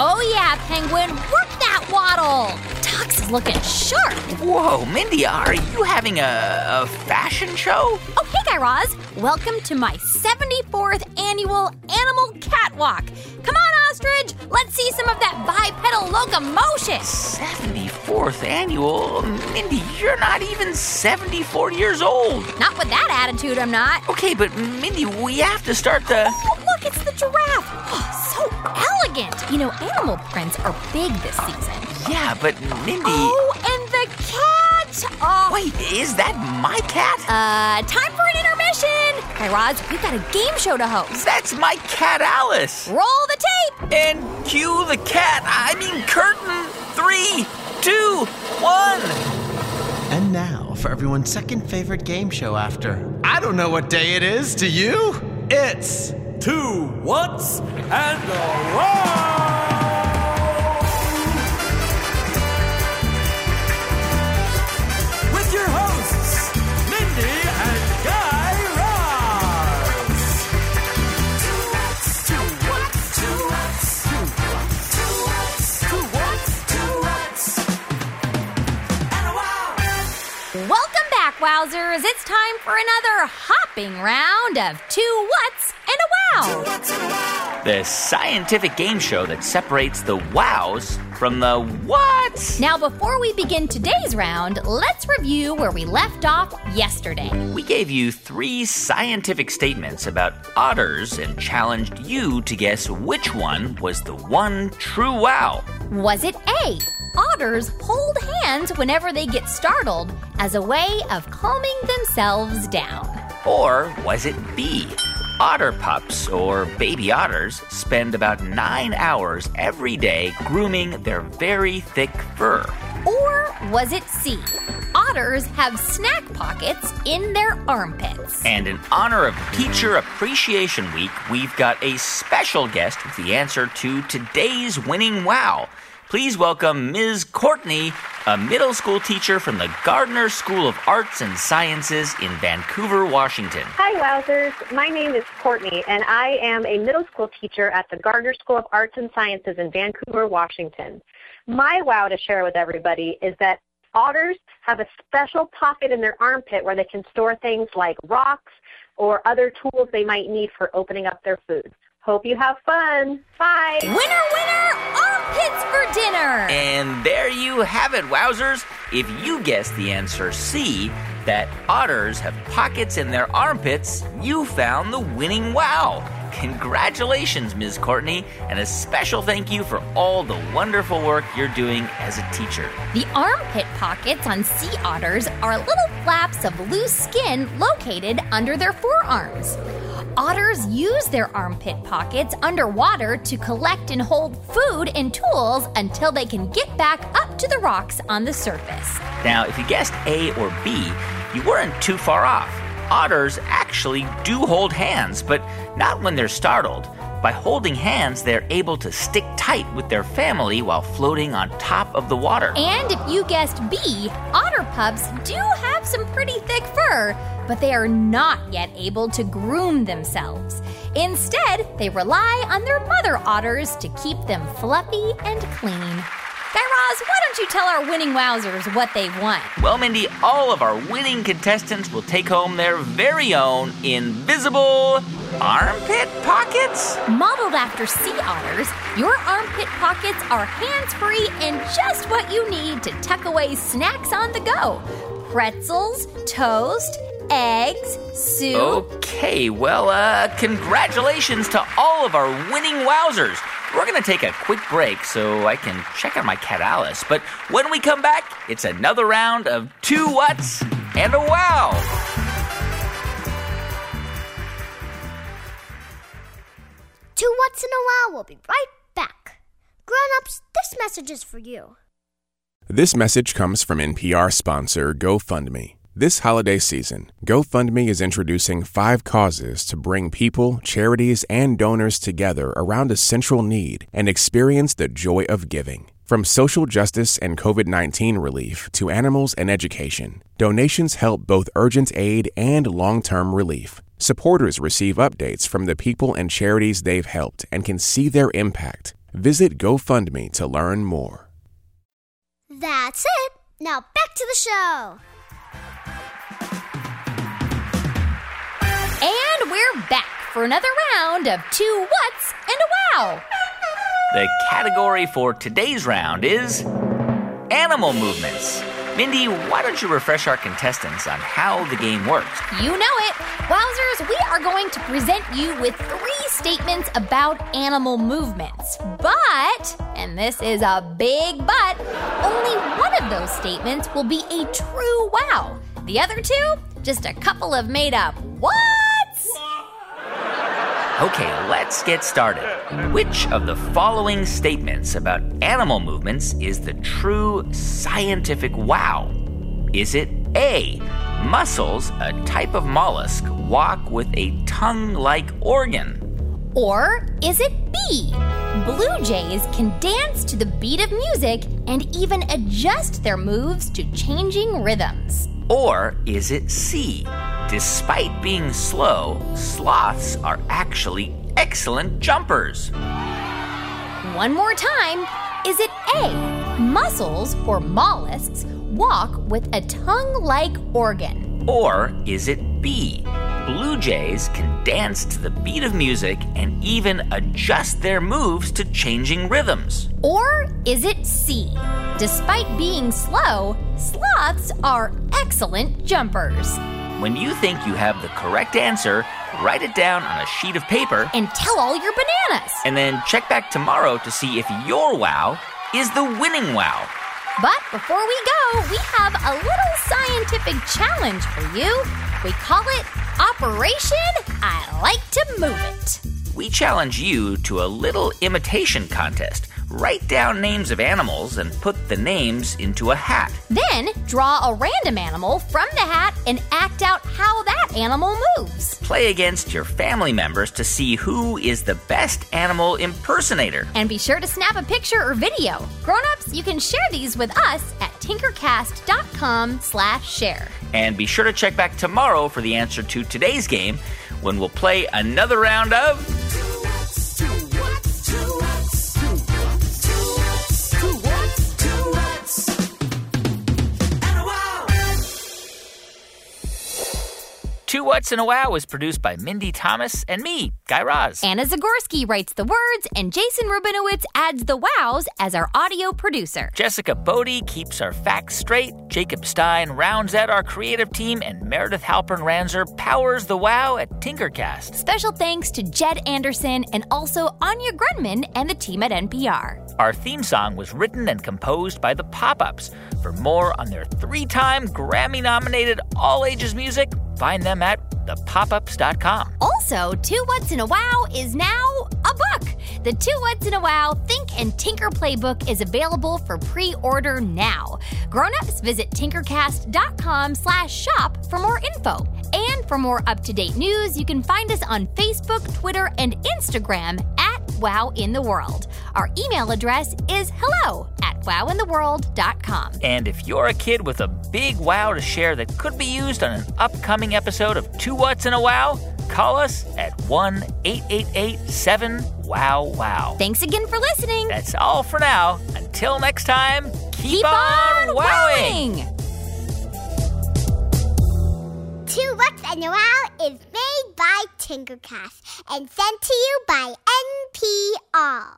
Oh, yeah, Penguin. Work that waddle. Tux is looking sharp. Whoa, Mindy, are you having a, a fashion show? Oh, hey, Guy Raz. Welcome to my 74th annual Animal Catwalk. Come on, Ostrich. Let's see some of that bipedal locomotion. 74th annual? Mindy, you're not even 74 years old. Not with that attitude, I'm not. Okay, but Mindy, we have to start the. Oh, look, it's the giraffe. Oh, You know, animal prints are big this season. Yeah, but Mindy. Oh, and the cat. Oh, Wait, is that my cat? uh, time for an intermission. Guy Raz, we've got a game show to host. That's my cat, Alice. Roll the tape. And cue the cat. I mean, curtain. Three, two, one. And now for everyone's second favorite game show after. I don't know what day it is, do you? It's two whats and a wow! With your hosts, Mindy and Guy Raz. Two whats, two whats, two whats, two whats, two whats, two whats, two whats, and a wow! Welcome back, Wowzers. It's time for another hopping round of two whats wow. What's and a wow? The scientific game show that separates the wows from the whats. Now, before we begin today's round, let's review where we left off yesterday. We gave you three scientific statements about otters and challenged you to guess which one was the one true wow. Was it A? Otters hold hands whenever they get startled as a way of calming themselves down. Or was it B? Otter pups, or baby otters, spend about nine hours every day grooming their very thick fur. Or was it C? Otters have snack pockets in their armpits. And in honor of Teacher Appreciation Week, we've got a special guest with the answer to today's winning wow. Please welcome Ms. Courtney, a middle school teacher from the Gardner School of Arts and Sciences in Vancouver, Washington. Hi, Wowzers. My name is Courtney, and I am a middle school teacher at the Gardner School of Arts and Sciences in Vancouver, Washington. My wow to share with everybody is that otters have a special pocket in their armpit where they can store things like rocks or other tools they might need for opening up their food. Hope you have fun. Bye. Winner, winner, armpits for dinner. And there you have it, wowzers. If you guessed the answer C, that otters have pockets in their armpits, you found the winning wow. Congratulations, Ms. Courtney, and a special thank you for all the wonderful work you're doing as a teacher. The armpit pockets on sea otters are little flaps of loose skin located under their forearms. Otters use their armpit pockets underwater to collect and hold food and tools until they can get back up to the rocks on the surface. Now, if you guessed A or B, you weren't too far off. Otters actually do hold hands, but not when they're startled. By holding hands, they're able to stick tight with their family while floating on top of the water. And if you guessed B, otter pups do have some pretty thick fur, but they are not yet able to groom themselves. Instead, they rely on their mother otters to keep them fluffy and clean. Guy Raz, why don't you tell our winning wowzers what they've won? Well, Mindy, all of our winning contestants will take home their very own invisible armpit pockets. Modeled after sea otters, your armpit pockets are hands free and just what you need to tuck away snacks on the go pretzels, toast, eggs, soup. Okay, well, uh, congratulations to all of our winning wowzers. We're gonna take a quick break so I can check on my cat Alice. But when we come back, it's another round of two whats and a wow. Two What's in a Wow. We'll be right back. Grown ups, this message is for you. This message comes from NPR sponsor GoFundMe. This holiday season, GoFundMe is introducing five causes to bring people, charities, and donors together around a central need and experience the joy of giving. From social justice and COVID 19 relief to animals and education, donations help both urgent aid and long term relief. Supporters receive updates from the people and charities they've helped and can see their impact. Visit GoFundMe to learn more. That's it. Now back to the show. We're back for another round of two whats and a wow. The category for today's round is animal movements. Mindy, why don't you refresh our contestants on how the game works? You know it. Wowzers, we are going to present you with three statements about animal movements. But, and this is a big but, only one of those statements will be a true wow. The other two, just a couple of made up whats. Okay, let's get started. Which of the following statements about animal movements is the true scientific wow? Is it A, mussels, a type of mollusk, walk with a tongue like organ? Or is it B? Blue jays can dance to the beat of music and even adjust their moves to changing rhythms. Or is it C? Despite being slow, sloths are actually excellent jumpers. One more time. Is it A? Mussels or mollusks walk with a tongue like organ. Or is it B? Blue jays can dance to the beat of music and even adjust their moves to changing rhythms. Or is it C? Despite being slow, sloths are excellent jumpers. When you think you have the correct answer, write it down on a sheet of paper And tell all your bananas. and then check back tomorrow to see if your wow is the winning wow. But before we go, we have a little scientific challenge for you. We call it Operation I Like to Move It. We challenge you to a little imitation contest. Write down names of animals and put the names into a hat. Then draw a random animal from the hat and act out how that animal moves. Play against your family members to see who is the best animal impersonator. And be sure to snap a picture or video. Grown-ups, you can share these with us at tinkercast.com slash share. And be sure to check back tomorrow for the answer to today's game when we'll play another round of Two What's in a Wow is produced by Mindy Thomas and me, Guy Raz. Anna Zagorski writes the words, and Jason Rabinowitz adds the wows as our audio producer. Jessica Bodie keeps our facts straight, Jacob Stein rounds out our creative team, and Meredith Halpern Ranzer powers the wow at Tinkercast. Special thanks to Jed Anderson and also Anya Grundmann and the team at NPR. Our theme song was written and composed by the Pop Ups. For more on their three time Grammy nominated all ages music, find them at thepopups.com. Also, Two What's in a Wow is now a book. The Two What's in a Wow Think and Tinker Playbook is available for pre-order now. Grown-ups, visit tinkercast.com slash shop for more info. And for more up-to-date news, you can find us on Facebook, Twitter, and Instagram at Wow in the World. Our email address is hello wowintheworld.com. And if you're a kid with a big wow to share that could be used on an upcoming episode of Two What's in a Wow, call us at 1 888 7 Wow Wow. Thanks again for listening. That's all for now. Until next time, keep, Keep on wowing. wowing. Two What's and a Wow is made by Tinkercast and sent to you by NPR.